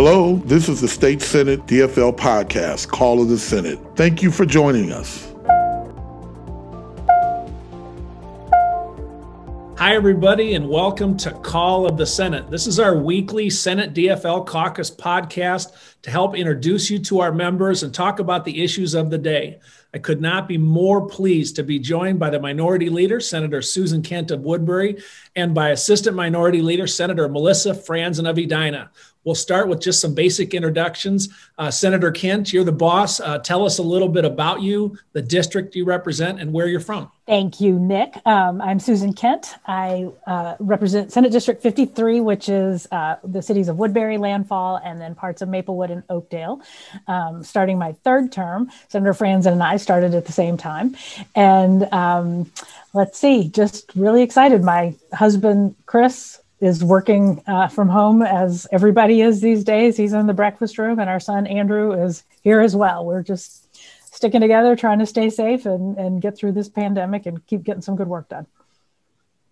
Hello, this is the State Senate DFL podcast, Call of the Senate. Thank you for joining us. Hi, everybody, and welcome to Call of the Senate. This is our weekly Senate DFL Caucus podcast to help introduce you to our members and talk about the issues of the day. I could not be more pleased to be joined by the Minority Leader, Senator Susan Kent of Woodbury, and by Assistant Minority Leader, Senator Melisa Franzen of Edina. We'll start with just some basic introductions. Uh, Senator Kent, you're the boss. Uh, tell us a little bit about you, the district you represent, and where you're from. Thank you, Nick. Um, I'm Susan Kent. I uh, represent Senate District 53, which is uh, the cities of Woodbury, Landfall, and then parts of Maplewood and Oakdale. Um, starting my third term, Senator Franzen and I started at the same time. And um, let's see, just really excited. My husband, Chris, is working uh, from home as everybody is these days. He's in the breakfast room, and our son Andrew is here as well. We're just sticking together, trying to stay safe and, and get through this pandemic and keep getting some good work done.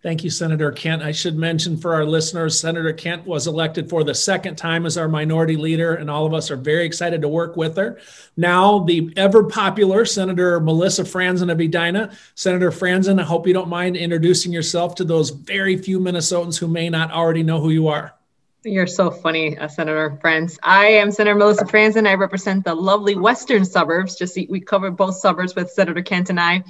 Thank you, Senator Kent. I should mention for our listeners, Senator Kent was elected for the second time as our minority leader, and all of us are very excited to work with her. Now, the ever popular Senator Melisa Franzen of Edina. Senator Franzen, I hope you don't mind introducing yourself to those very few Minnesotans who may not already know who you are. You're so funny, uh, Senator Frentz. I am Senator Melisa Franz, and I represent the lovely western suburbs. Just we cover both suburbs with Senator Kent and I,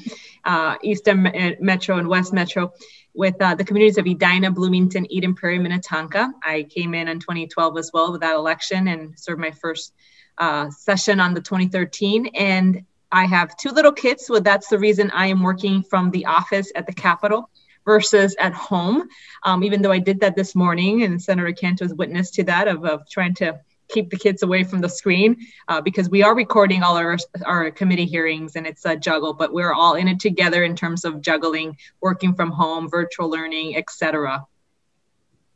uh, Eastern Metro and West Metro with uh, the communities of Edina, Bloomington, Eden Prairie, Minnetonka. I came in in 2012 as well with that election and served my first uh, session on the 2013. And I have two little kids, so that's the reason I am working from the office at the Capitol versus at home. Um, even though I did that this morning, and Senator Kent was witness to that of, of trying to keep the kids away from the screen uh, because we are recording all our, our committee hearings and it's a juggle but we're all in it together in terms of juggling working from home virtual learning etc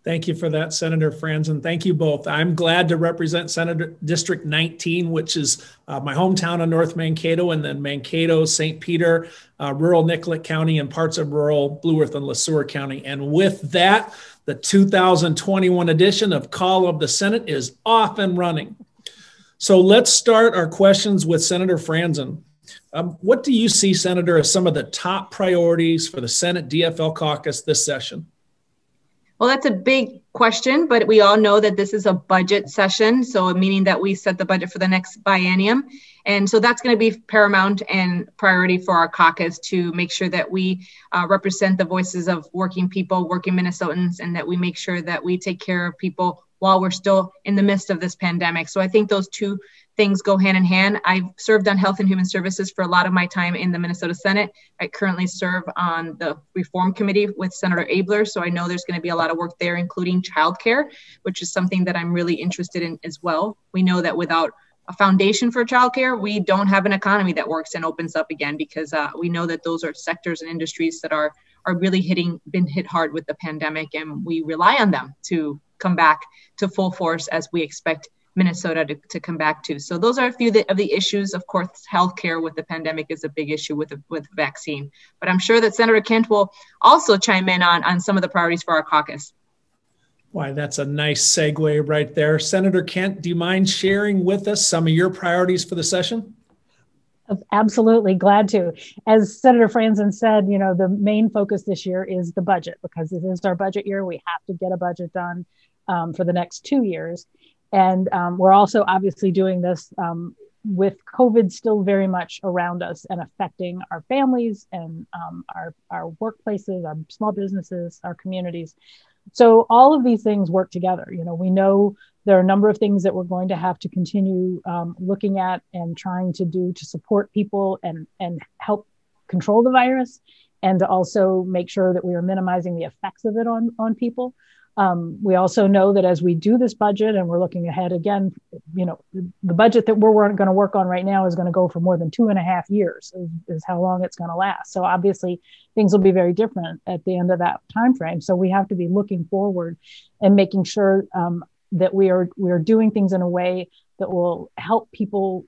Thank you for that, Senator Franzen. Thank you both. I'm glad to represent Senator District 19, which is uh, my hometown of North Mankato, and then Mankato, St. Peter, uh, rural Nicollet County, and parts of rural Blue Earth and Le Sueur County. And with that, the 2021 edition of Call of the Senate is off and running. So let's start our questions with Senator Franzen. Um, what do you see, Senator, as some of the top priorities for the Senate DFL caucus this session? Well, that's a big question, but we all know that this is a budget session. So, meaning that we set the budget for the next biennium. And so that's going to be paramount and priority for our caucus to make sure that we uh, represent the voices of working people, working Minnesotans, and that we make sure that we take care of people while we're still in the midst of this pandemic. So I think those two things go hand in hand. I've served on Health and Human Services for a lot of my time in the Minnesota Senate. I currently serve on the Reform Committee with Senator Abeler, so I know there's going to be a lot of work there, including childcare, which is something that I'm really interested in as well. We know that without a foundation for childcare, we don't have an economy that works and opens up again because uh, we know that those are sectors and industries that are are really hitting been hit hard with the pandemic, and we rely on them to come back to full force as we expect Minnesota to, to come back to. So those are a few of the issues. Of course, healthcare with the pandemic is a big issue with the, with vaccine. But I'm sure that Senator Kent will also chime in on, on some of the priorities for our caucus. Why, that's a nice segue right there. Senator Kent, do you mind sharing with us some of your priorities for the session? Absolutely, glad to. As Senator Franzen said, you know, the main focus this year is the budget because it is our budget year. We have to get a budget done um, for the next two years. And um, we're also obviously doing this um, with COVID still very much around us and affecting our families and um, our, our workplaces, our small businesses, our communities. So all of these things work together. You know, we know there are a number of things that we're going to have to continue um, looking at and trying to do to support people and and help control the virus, and to also make sure that we are minimizing the effects of it on on people. Um, we also know that as we do this budget and we're looking ahead again, you know, the budget that we're going to work on right now is going to go for more than two and a half years is, is how long it's going to last. So obviously things will be very different at the end of that time frame. So we have to be looking forward and making sure um, that we are we are doing things in a way that will help people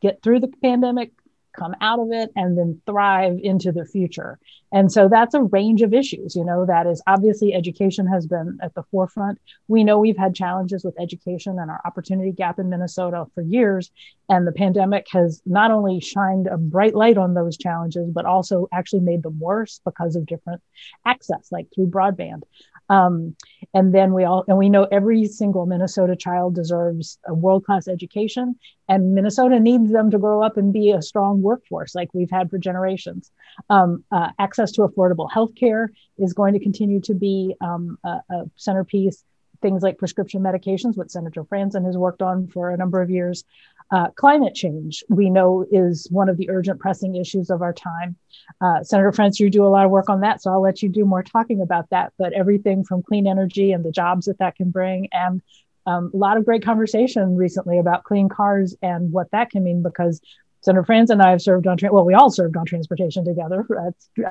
get through the pandemic, come out of it, and then thrive into the future. And so that's a range of issues, you know, that is obviously education has been at the forefront. We know we've had challenges with education and our opportunity gap in Minnesota for years. And the pandemic has not only shined a bright light on those challenges, but also actually made them worse because of different access, like through broadband. Um, and then we all, and we know every single Minnesota child deserves a world class education, and Minnesota needs them to grow up and be a strong workforce like we've had for generations. Um, uh, access to affordable health care is going to continue to be um, a, a centerpiece things like prescription medications, what Senator Franzen has worked on for a number of years. Uh, climate change, we know, is one of the urgent, pressing issues of our time. Uh, Senator Frentz, you do a lot of work on that, so I'll let you do more talking about that. But everything from clean energy and the jobs that that can bring, and um, a lot of great conversation recently about clean cars and what that can mean because Senator Franz and I have served on, tra- well, we all served on transportation together,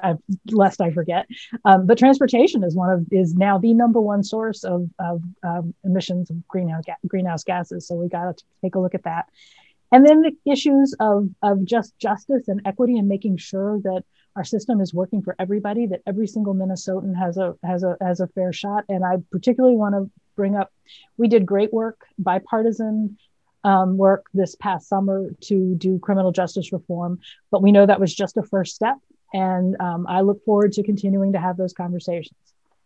lest I forget. Um, but transportation is one of, is now the number one source of, of um, emissions of greenhouse, ga- greenhouse gases. So we got to take a look at that. And then the issues of, of just justice and equity and making sure that our system is working for everybody, that every single Minnesotan has a, has a, has a fair shot. And I particularly want to bring up, we did great work, bipartisan um, work this past summer to do criminal justice reform, but we know that was just a first step. And um, I look forward to continuing to have those conversations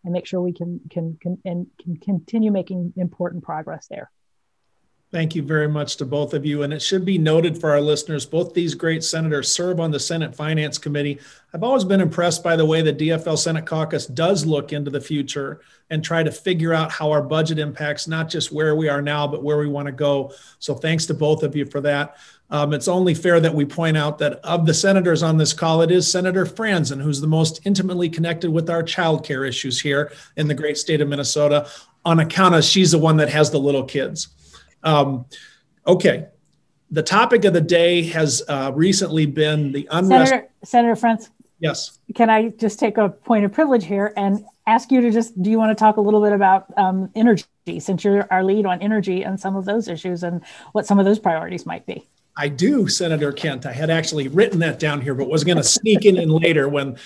and make sure we can can can and can continue making important progress there. Thank you very much to both of you. And it should be noted for our listeners, both these great senators serve on the Senate Finance Committee. I've always been impressed by the way the DFL Senate caucus does look into the future and try to figure out how our budget impacts not just where we are now, but where we want to go. So thanks to both of you for that. Um, it's only fair that we point out that of the senators on this call, it is Senator Franzen, who's the most intimately connected with our child care issues here in the great state of Minnesota, on account of she's the one that has the little kids. Um, okay. The topic of the day has uh, recently been the unrest. Senator, Senator Frentz. Yes. Can I just take a point of privilege here and ask you to just, do you want to talk a little bit about um, energy since you're our lead on energy and some of those issues and what some of those priorities might be? I do, Senator Kent. I had actually written that down here, but was going to sneak it in later when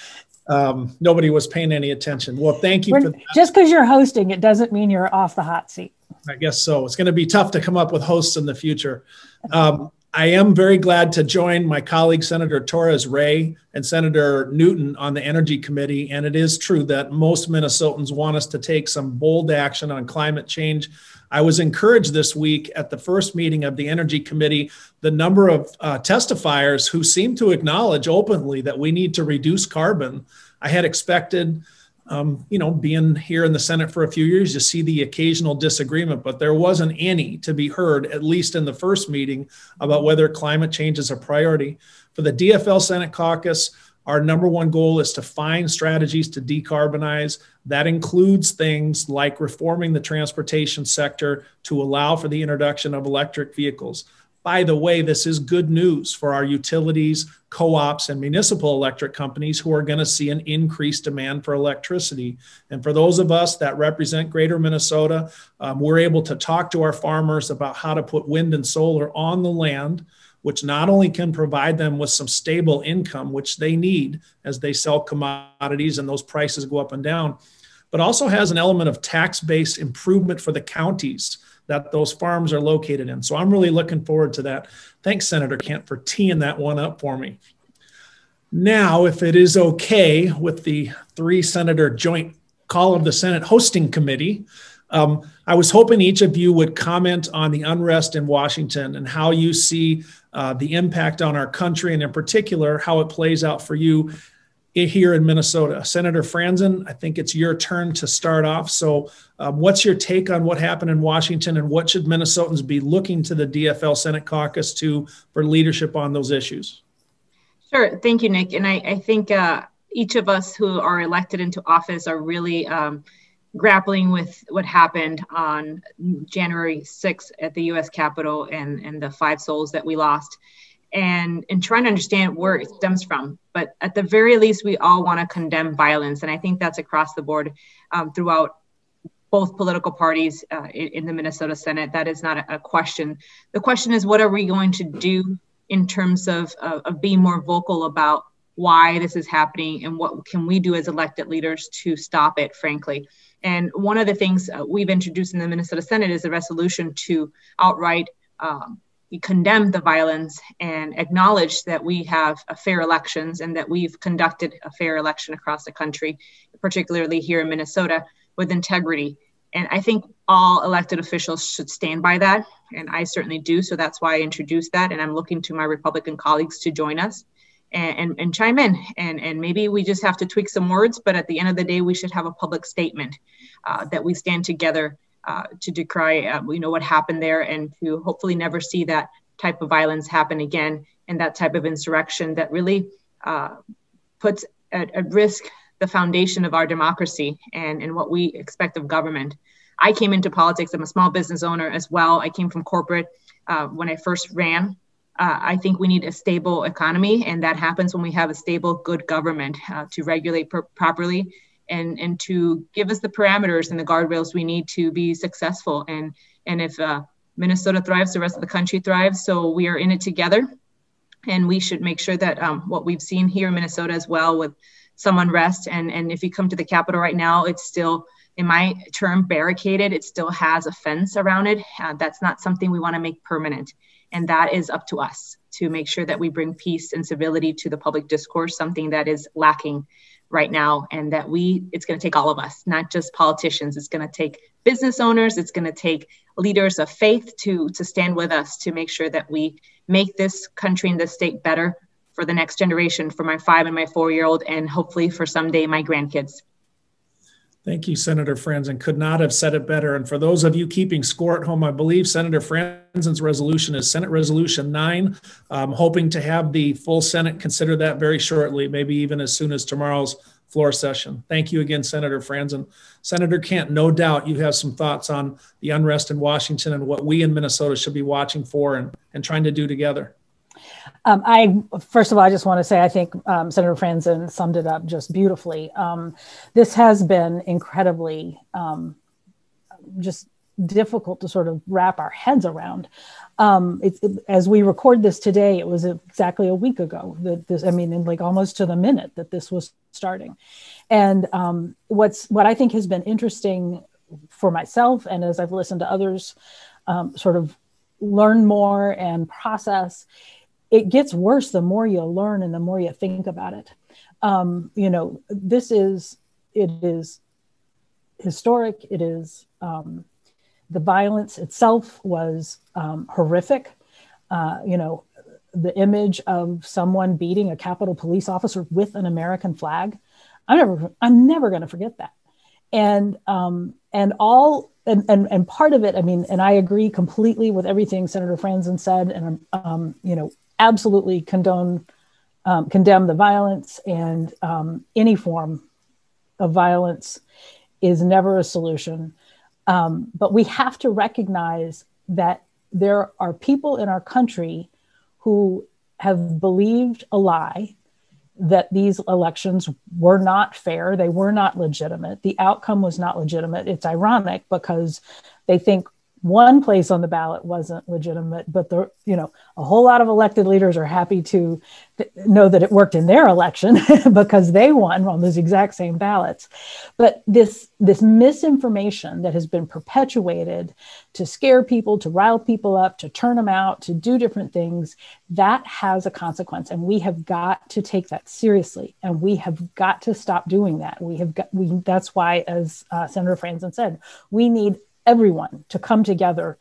um, nobody was paying any attention. Well, thank you We're, for that. Just because you're hosting, it doesn't mean you're off the hot seat. I guess so. It's going to be tough to come up with hosts in the future. Um, I am very glad to join my colleague, Senator Torres Ray and Senator Newton on the Energy Committee. And it is true that most Minnesotans want us to take some bold action on climate change. I was encouraged this week at the first meeting of the Energy Committee, the number of uh, testifiers who seem to acknowledge openly that we need to reduce carbon. I had expected um, you know, being here in the Senate for a few years, you see the occasional disagreement, but there wasn't any to be heard, at least in the first meeting, about whether climate change is a priority. For the DFL Senate caucus, our number one goal is to find strategies to decarbonize. That includes things like reforming the transportation sector to allow for the introduction of electric vehicles. By the way, this is good news for our utilities, co ops, and municipal electric companies who are going to see an increased demand for electricity. And for those of us that represent greater Minnesota, um, we're able to talk to our farmers about how to put wind and solar on the land, which not only can provide them with some stable income, which they need as they sell commodities and those prices go up and down, but also has an element of tax based improvement for the counties that those farms are located in. So I'm really looking forward to that. Thanks, Senator Kent, for teeing that one up for me. Now, if it is okay with the three senator joint call of the Senate hosting committee, um, I was hoping each of you would comment on the unrest in Washington and how you see uh, the impact on our country, and in particular, how it plays out for you here in Minnesota. Senator Franzen, I think it's your turn to start off. So, um, what's your take on what happened in Washington, and what should Minnesotans be looking to the DFL Senate caucus to for leadership on those issues? Sure. Thank you, Nick. And I, I think uh, each of us who are elected into office are really um, grappling with what happened on January 6th at the U.S. Capitol and, and the five souls that we lost and and trying to understand where it stems from. But at the very least, we all want to condemn violence, and I think that's across the board um, throughout both political parties uh, in, in, the Minnesota Senate. That is not a, a, question. The question is, what are we going to do in terms of, of, of being more vocal about why this is happening and what can we do as elected leaders to stop it frankly and one of the things uh, we've introduced in the minnesota senate is a resolution to outright um, condemn the violence and acknowledge that we have fair elections and that we've conducted a fair election across the country particularly here in minnesota with integrity and I think all elected officials should stand by that. And I certainly do. So that's why I introduced that. And I'm looking to my Republican colleagues to join us and, and, and, chime in. And, and maybe we just have to tweak some words, but at the end of the day, we should have a public statement uh, that we stand together uh, to decry, uh, you know, what happened there and to hopefully never see that type of violence happen again and that type of insurrection that really uh, puts at, at risk the foundation of our democracy and, and what we expect of government. I came into politics. I'm a small business owner as well. I came from corporate uh, when I first ran. Uh, I think we need a stable economy, and that happens when we have a stable, good government uh, to regulate pr- properly and, and to give us the parameters and the guardrails we need to be successful. And, and if uh, Minnesota thrives, the rest of the country thrives. So we are in it together. And we should make sure that um, what we've seen here in Minnesota as well with some unrest. And, and if you come to the Capitol right now, it's still, in my term, barricaded. It still has a fence around it. Uh, that's not something we want to make permanent. And that is up to us to make sure that we bring peace and civility to the public discourse, something that is lacking right now. And that we, it's going to take all of us, not just politicians. It's going to take business owners. It's going to take leaders of faith to, to stand with us to make sure that we make this country and this state better for the next generation, for my five and my four year old, and hopefully for someday my grandkids. Thank you, Senator Franzen. Could not have said it better. And for those of you keeping score at home, I believe Senator Franzen's resolution is Senate Resolution 9. I'm hoping to have the full Senate consider that very shortly, maybe even as soon as tomorrow's floor session. Thank you again, Senator Franzen. Senator Kent, no doubt you have some thoughts on the unrest in Washington and what we in Minnesota should be watching for and, and trying to do together. Um, I first of all, I just want to say I think um, Senator Franzen summed it up just beautifully. Um, this has been incredibly um, just difficult to sort of wrap our heads around. Um, it, it, as we record this today, it was exactly a week ago that this. I mean, like almost to the minute that this was starting. And um, what's what I think has been interesting for myself, and as I've listened to others, sort of learn more and process it gets worse the more you learn and the more you think about it. Um, you know, this is, it is historic. It is, um, the violence itself was um, horrific. Uh, you know, the image of someone beating a Capitol police officer with an American flag. I'm never, I'm never going to forget that. And, um, and all, and, and, and part of it, I mean, and I agree completely with everything Senator Franzen said. And, um, you know, absolutely condone um, condemn the violence and um, any form of violence is never a solution. Um, but we have to recognize that there are people in our country who have believed a lie that these elections were not fair they were not legitimate the outcome was not legitimate. It's ironic because they think one place on the ballot wasn't legitimate, but the you know a whole lot of elected leaders are happy to know that it worked in their election because they won on those exact same ballots. But this this misinformation that has been perpetuated to scare people, to rile people up, to turn them out, to do different things, that has a consequence, and we have got to take that seriously, and we have got to stop doing that. We have got we. That's why, as uh, Senator Franzen said, we need everyone to come together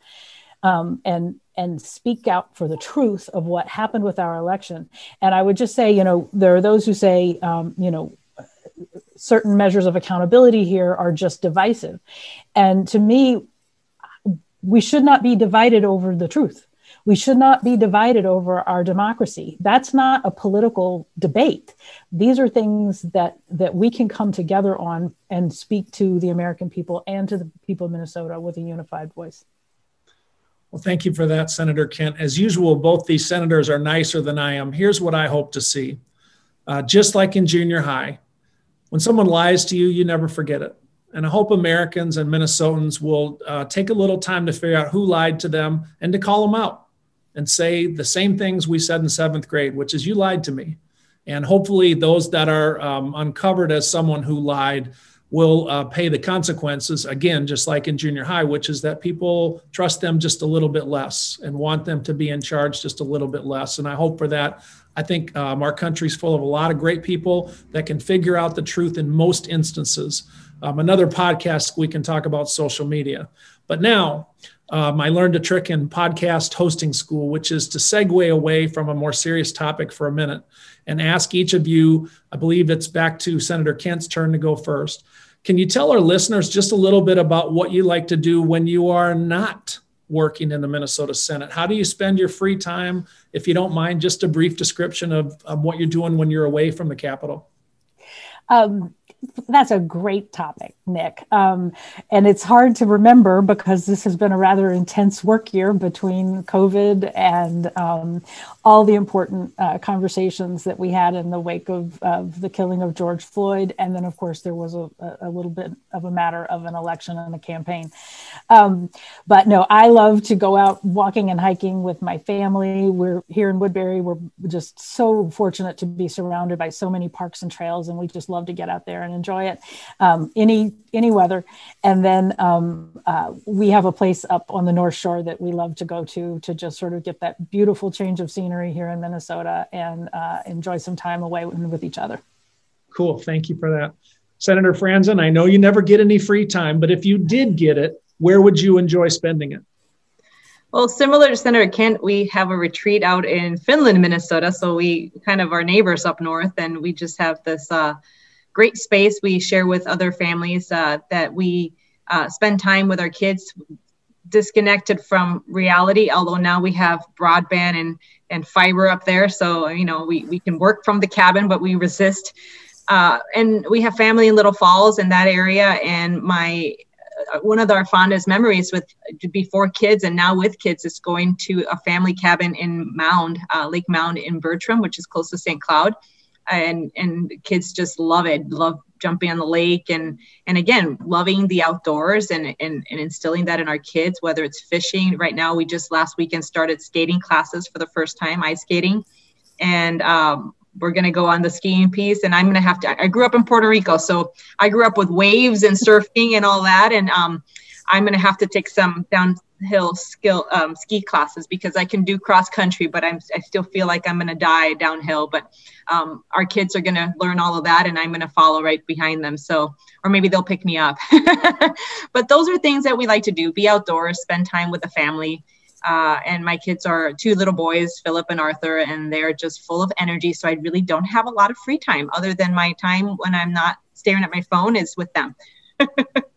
um, and and speak out for the truth of what happened with our election. And I would just say, you know, there are those who say, um, you know, certain measures of accountability here are just divisive. And to me, we should not be divided over the truth. We should not be divided over our democracy. That's not a political debate. These are things that that we can come together on and speak to the American people and to the people of Minnesota with a unified voice. Well, thank you for that, Senator Kent. As usual, both these senators are nicer than I am. Here's what I hope to see. Uh, just like in junior high, when someone lies to you, you never forget it. And I hope Americans and Minnesotans will uh, take a little time to figure out who lied to them and to call them out and say the same things we said in seventh grade, which is you lied to me. And hopefully, those that are um, uncovered as someone who lied will uh, pay the consequences again, just like in junior high, which is that people trust them just a little bit less and want them to be in charge just a little bit less. And I hope for that. I think um, our country's full of a lot of great people that can figure out the truth in most instances. Um, another podcast, we can talk about social media. But now, um, I learned a trick in podcast hosting school, which is to segue away from a more serious topic for a minute and ask each of you. I believe it's back to Senator Kent's turn to go first. Can you tell our listeners just a little bit about what you like to do when you are not working in the Minnesota Senate? How do you spend your free time? If you don't mind, just a brief description of, of what you're doing when you're away from the Capitol. Um, that's a great topic, Nick. Um, and it's hard to remember because this has been a rather intense work year between COVID and um, all the important uh, conversations that we had in the wake of, of, the killing of George Floyd. And then, of course, there was a, a little bit of a matter of an election and a campaign. Um, but no, I love to go out walking and hiking with my family. We're here in Woodbury. We're just so fortunate to be surrounded by so many parks and trails, and we just love to get out there and enjoy it um, any any weather. And then um, uh, we have a place up on the North Shore that we love to go to to just sort of get that beautiful change of scenery here in Minnesota and uh, enjoy some time away with each other. Cool. Thank you for that. Senator Franzen, I know you never get any free time, but if you did get it, where would you enjoy spending it? Well, similar to Senator Kent, we have a retreat out in Finland, Minnesota. So we kind of are neighbors up north, and we just have this uh, great space we share with other families uh, that we uh, spend time with our kids disconnected from reality although now we have broadband and and fiber up there. So you know we, we can work from the cabin but we resist uh, and we have family in little falls in that area. And my uh, one of our fondest memories with before kids and now with kids is going to a family cabin in mound uh, lake mound in bertram which is close to st cloud and and kids just love it love jumping on the lake and and again loving the outdoors and, and and instilling that in our kids whether it's fishing. Right now we just last weekend started skating classes for the first time ice skating. And um, we're going to go on the skiing piece and i'm going to have to i grew up in puerto rico so i grew up with waves and surfing and all that. And um, i'm going to have to take some downhill skill um, ski classes because I can do cross country, but I'm I still feel like I'm going to die downhill. But um, our kids are going to learn all of that, and I'm going to follow right behind them. So, or maybe they'll pick me up. but those are things that we like to do: be outdoors, spend time with the family. Uh, and my kids are two little boys, Philip and Arthur, and they're just full of energy. So I really don't have a lot of free time, other than my time when I'm not staring at my phone is with them.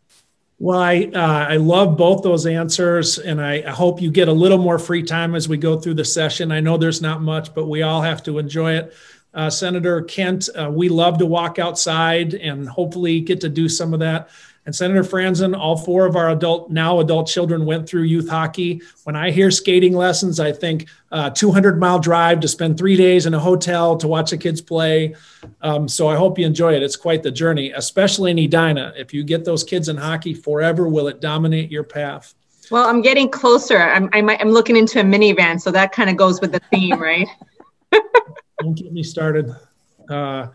Well, I uh, I love both those answers, and I, hope you get a little more free time as we go through the session. I know there's not much, but we all have to enjoy it. Uh, Senator Kent, uh, we love to walk outside and hopefully get to do some of that. And Senator Franzen, all four of our adult now adult children went through youth hockey. When I hear skating lessons, I think uh, 200 mile drive to spend three days in a hotel to watch the kids play. Um, so I hope you enjoy it. It's quite the journey, especially in Edina. If you get those kids in hockey, forever will it dominate your path. Well, I'm getting closer. I'm I'm, I'm looking into a minivan, so that kind of goes with the theme, right? Don't get me started. Uh,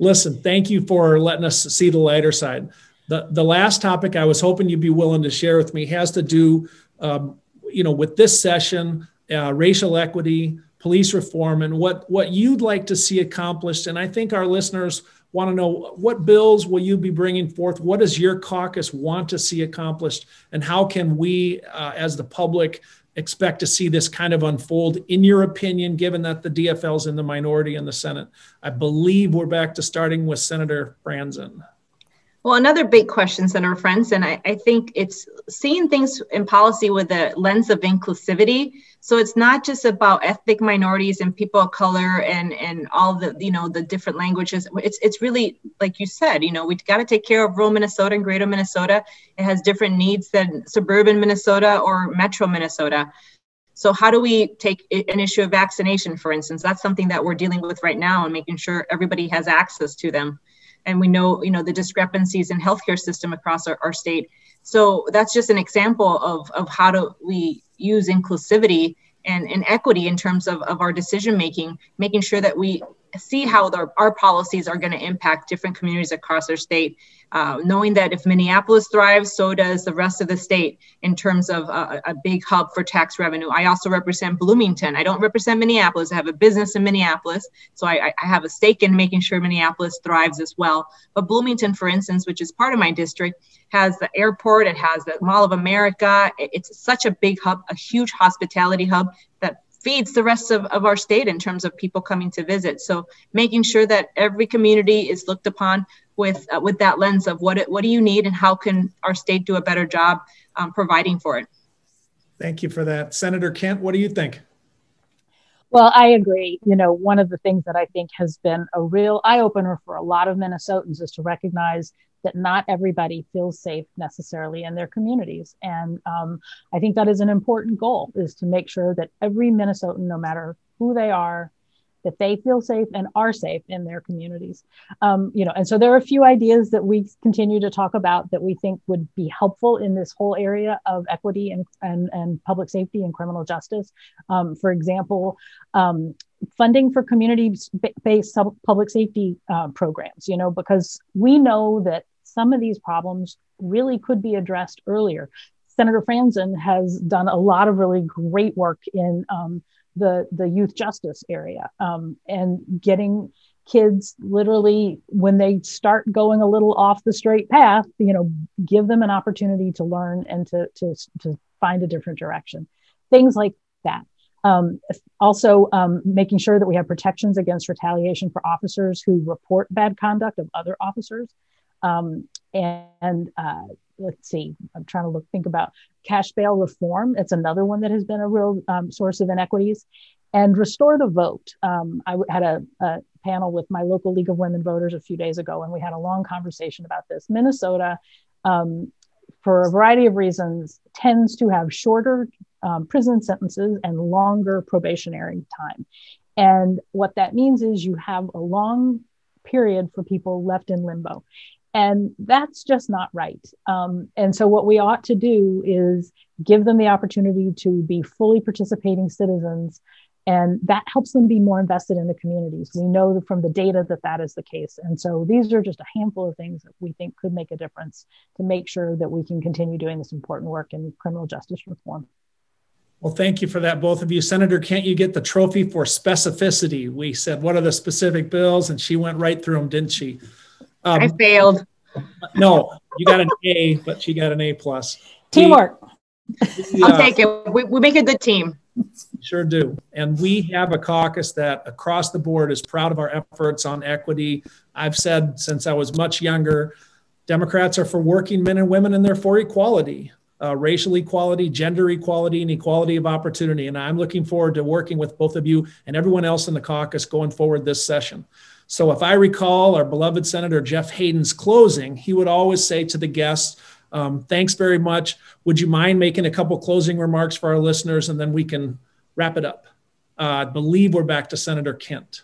listen, thank you for letting us see the lighter side. The, the last topic I was hoping you'd be willing to share with me has to do, um, you know, with this session, uh, racial equity, police reform, and what what you'd like to see accomplished. And I think our listeners want to know what bills will you be bringing forth? What does your caucus want to see accomplished, and how can we, uh, as the public, expect to see this kind of unfold in your opinion given that the dfl is in the minority in the senate i believe we're back to starting with senator franzen well, another big question, Senator Frentz, and I, I, think it's seeing things in policy with a lens of inclusivity. So it's not just about ethnic minorities and people of color and and all the you know the different languages. It's it's really like you said, you know, we've got to take care of rural Minnesota and greater Minnesota. It has different needs than suburban Minnesota or metro Minnesota. So how do we take an issue of vaccination, for instance? That's something that we're dealing with right now and making sure everybody has access to them and we know you know the discrepancies in healthcare system across our, our state. So that's just an example of of how do we use inclusivity and, and equity in terms of, of our decision making, making sure that we see how the, our policies are going to impact different communities across our state, uh, knowing that if Minneapolis thrives, so does the rest of the state in terms of a, a, big hub for tax revenue. I also represent Bloomington. I don't represent Minneapolis. I have a business in Minneapolis, so I, I have a stake in making sure Minneapolis thrives as well. But Bloomington, for instance, which is part of my district, has the airport, it has the Mall of America. It's such a big hub, a huge hospitality hub that feeds the rest of, of our state in terms of people coming to visit. So making sure that every community is looked upon with uh, with that lens of what it, what do you need and how can our state do a better job um, providing for it. Thank you for that, Senator Kent. What do you think? Well, I agree. You know, one of the things that I think has been a real eye opener for a lot of Minnesotans is to recognize that not everybody feels safe necessarily in their communities. And um, I think that is an important goal is to make sure that every Minnesotan, no matter who they are, that they feel safe and are safe in their communities. Um, you know, and so there are a few ideas that we continue to talk about that we think would be helpful in this whole area of equity and and, and public safety and criminal justice. Um, for example, um, funding for community-based public safety uh, programs. You know, because we know that some of these problems really could be addressed earlier. Senator Franzen has done a lot of really great work in um, the the youth justice area um, and getting kids literally when they start going a little off the straight path you know give them an opportunity to learn and to to, to find a different direction things like that um, also um, making sure that we have protections against retaliation for officers who report bad conduct of other officers um, and uh, let's see, I'm trying to look, think about cash bail reform. It's another one that has been a real um, source of inequities. And restore the vote. Um, I had a, a, panel with my local League of Women Voters a few days ago, and we had a long conversation about this. Minnesota, um, for a variety of reasons, tends to have shorter um, prison sentences and longer probationary time. And what that means is you have a long period for people left in limbo. And that's just not right. Um, and so, what we ought to do is give them the opportunity to be fully participating citizens. And that helps them be more invested in the communities. We know from the data that that is the case. And so, these are just a handful of things that we think could make a difference to make sure that we can continue doing this important work in criminal justice reform. Well, thank you for that, both of you. Senator, can't you get the trophy for specificity? We said, what are the specific bills? And she went right through them, didn't she? Um, I failed. No, you got an A, but she got an A plus. Teamwork. We, I'll uh, take it. We, we make a good team. Sure do. And we have a caucus that across the board is proud of our efforts on equity. I've said since I was much younger, Democrats are for working men and women and they're for equality, uh, racial equality, gender equality, and equality of opportunity. And I'm looking forward to working with both of you and everyone else in the caucus going forward this session. So if I recall our beloved Senator Jeff Hayden's closing, he would always say to the guests, um, thanks very much. Would you mind making a couple closing remarks for our listeners and then we can wrap it up? Uh, I believe we're back to Senator Kent.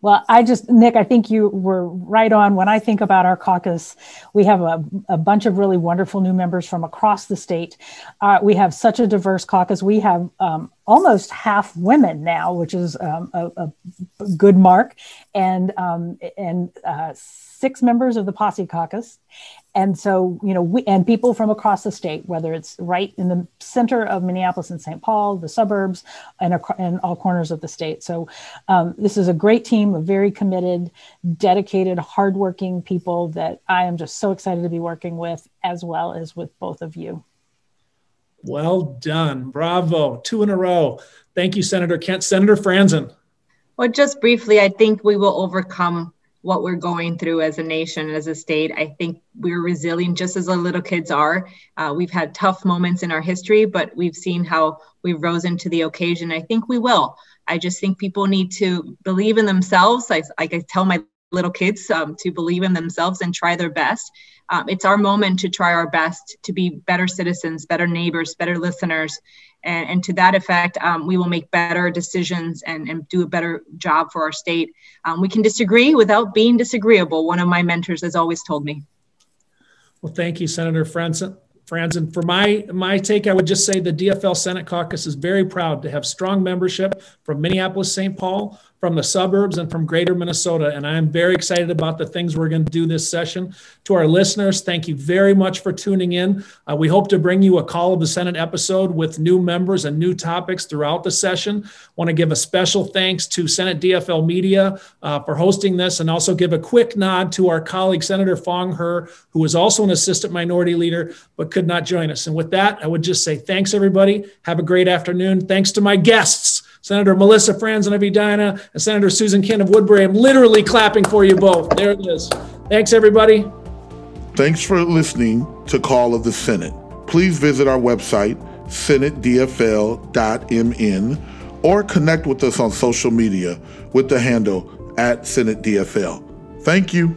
Well, I just, Nick, I think you were right on. When I think about our caucus, we have a, a bunch of really wonderful new members from across the state. Uh, we have such a diverse caucus. We have um, almost half women now, which is um, a, a, good mark, and um, and uh, six members of the POCI Caucus, and so you know we and people from across the state, whether it's right in the center of Minneapolis and St. Paul, the suburbs, and and all corners of the state. So um, this is a great team of very committed, dedicated, hardworking people that I am just so excited to be working with, as well as with both of you. Well done. Bravo. Two in a row. Thank you, Senator Kent. Senator Franzen. Well, just briefly, I think we will overcome what we're going through as a nation, as a state. I think we're resilient just as the little kids are. Uh, we've had tough moments in our history, but we've seen how we've risen to the occasion. I think we will. I just think people need to believe in themselves. I, like I tell my little kids um, to believe in themselves and try their best. Um, it's our moment to try our best to be better citizens, better neighbors, better listeners. And, and to that effect, um, we will make better decisions and, and, do a better job for our state. Um, we can disagree without being disagreeable, one of my mentors has always told me. Well, thank you, Senator Franzen. Franzen, for my my take, I would just say the DFL Senate Caucus is very proud to have strong membership from Minneapolis, St. Paul, from the suburbs and from greater Minnesota. And I am very excited about the things we're going to do this session. To our listeners, thank you very much for tuning in. Uh, we hope to bring you a Call of the Senate episode with new members and new topics throughout the session. Want to give a special thanks to Senate DFL Media uh, for hosting this and also give a quick nod to our colleague, Senator Foung Hawj, who is also an assistant minority leader but could not join us. And with that, I would just say thanks, everybody. Have a great afternoon. Thanks to my guests. Senator Melisa Franzen of Edina and Senator Susan Kent of Woodbury. I'm literally clapping for you both. There it is. Thanks, everybody. Thanks for listening to Call of the Senate. Please visit our website, senatedfl.mn, or connect with us on social media with the handle at SenateDFL. Thank you.